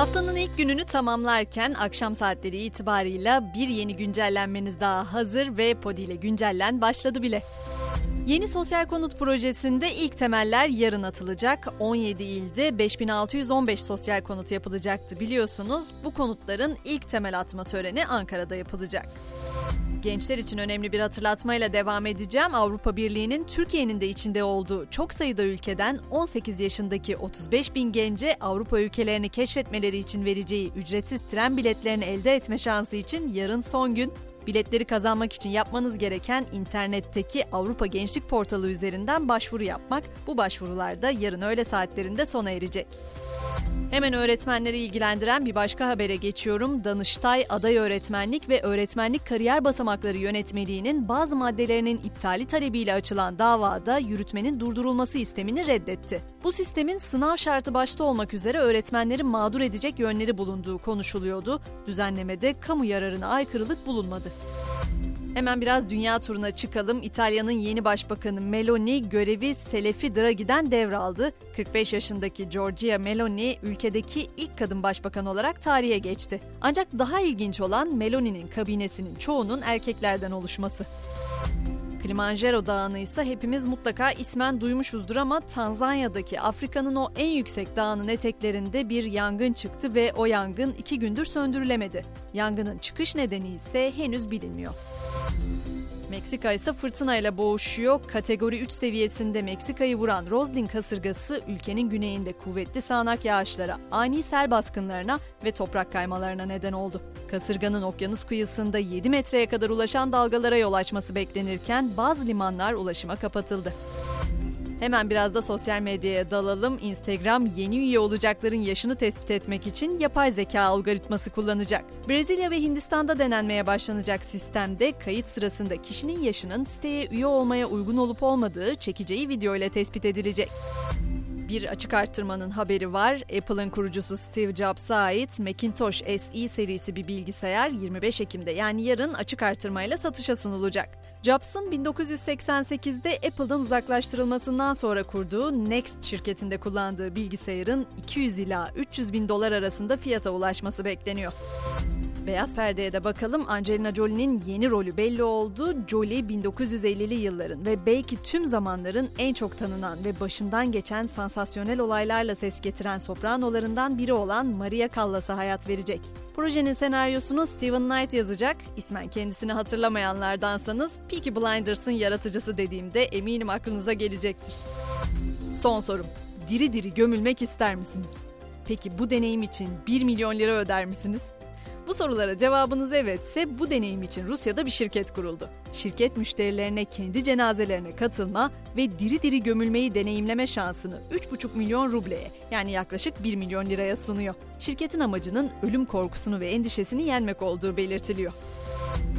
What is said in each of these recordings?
Haftanın ilk gününü tamamlarken akşam saatleri itibarıyla bir yeni güncellenmeniz daha hazır ve Podi ile güncellen başladı bile. Yeni sosyal konut projesinde ilk temeller yarın atılacak. 17 ilde 5615 sosyal konut yapılacaktı biliyorsunuz. Bu konutların ilk temel atma töreni Ankara'da yapılacak. Gençler için önemli bir hatırlatmayla devam edeceğim. Avrupa Birliği'nin Türkiye'nin de içinde olduğu çok sayıda ülkeden 18 yaşındaki 35 bin gence Avrupa ülkelerini keşfetmeleri için vereceği ücretsiz tren biletlerini elde etme şansı için yarın son gün. Biletleri kazanmak için yapmanız gereken internetteki Avrupa Gençlik Portalı üzerinden başvuru yapmak. Bu başvurular da yarın öğle saatlerinde sona erecek. Hemen öğretmenleri ilgilendiren bir başka habere geçiyorum. Danıştay Aday Öğretmenlik ve Öğretmenlik Kariyer Basamakları Yönetmeliğinin bazı maddelerinin iptali talebiyle açılan davada yürütmenin durdurulması istemini reddetti. Bu sistemin sınav şartı başta olmak üzere öğretmenleri mağdur edecek yönleri bulunduğu konuşuluyordu. Düzenlemede kamu yararına aykırılık bulunmadı. Hemen biraz dünya turuna çıkalım. İtalya'nın yeni başbakanı Meloni görevi Selefi Draghi'den devraldı. 45 yaşındaki Giorgia Meloni ülkedeki ilk kadın başbakan olarak tarihe geçti. Ancak daha ilginç olan Meloni'nin kabinesinin çoğunun erkeklerden oluşması. Kilimanjaro Dağı'nı ise hepimiz mutlaka ismen duymuşuzdur ama Tanzanya'daki Afrika'nın o en yüksek dağının eteklerinde bir yangın çıktı ve o yangın iki gündür söndürülemedi. Yangının çıkış nedeni ise henüz bilinmiyor. Meksika ise fırtınayla boğuşuyor. Kategori 3 seviyesinde Meksika'yı vuran Roslin kasırgası ülkenin güneyinde kuvvetli sağanak yağışlara, ani sel baskınlarına ve toprak kaymalarına neden oldu. Kasırganın okyanus kıyısında 7 metreye kadar ulaşan dalgalara yol açması beklenirken bazı limanlar ulaşıma kapatıldı. Hemen biraz da sosyal medyaya dalalım. Instagram yeni üye olacakların yaşını tespit etmek için yapay zeka algoritması kullanacak. Brezilya ve Hindistan'da denenmeye başlanacak sistemde kayıt sırasında kişinin yaşının siteye üye olmaya uygun olup olmadığı çekeceği video ile tespit edilecek bir açık arttırmanın haberi var. Apple'ın kurucusu Steve Jobs'a ait Macintosh SE serisi bir bilgisayar 25 Ekim'de yani yarın açık arttırmayla satışa sunulacak. Jobs'un 1988'de Apple'dan uzaklaştırılmasından sonra kurduğu Next şirketinde kullandığı bilgisayarın 200 ila 300 bin dolar arasında fiyata ulaşması bekleniyor. Beyaz Perde'ye de bakalım. Angelina Jolie'nin yeni rolü belli oldu. Jolie 1950'li yılların ve belki tüm zamanların en çok tanınan ve başından geçen sansasyonel olaylarla ses getiren sopranolarından biri olan Maria Callas'a hayat verecek. Projenin senaryosunu Steven Knight yazacak. İsmen kendisini hatırlamayanlardansanız Peaky Blinders'ın yaratıcısı dediğimde eminim aklınıza gelecektir. Son sorum. Diri diri gömülmek ister misiniz? Peki bu deneyim için 1 milyon lira öder misiniz? Bu sorulara cevabınız evetse bu deneyim için Rusya'da bir şirket kuruldu. Şirket müşterilerine kendi cenazelerine katılma ve diri diri gömülmeyi deneyimleme şansını 3,5 milyon rubleye yani yaklaşık 1 milyon liraya sunuyor. Şirketin amacının ölüm korkusunu ve endişesini yenmek olduğu belirtiliyor.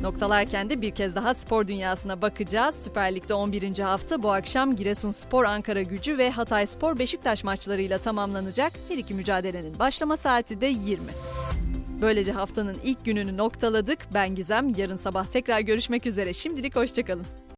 Noktalarken de bir kez daha spor dünyasına bakacağız. Süper Lig'de 11. hafta bu akşam Giresunspor Ankara Gücü ve Hatayspor Beşiktaş maçlarıyla tamamlanacak. Her iki mücadelenin başlama saati de 20. Böylece haftanın ilk gününü noktaladık. Ben Gizem. Yarın sabah tekrar görüşmek üzere. Şimdilik hoşçakalın.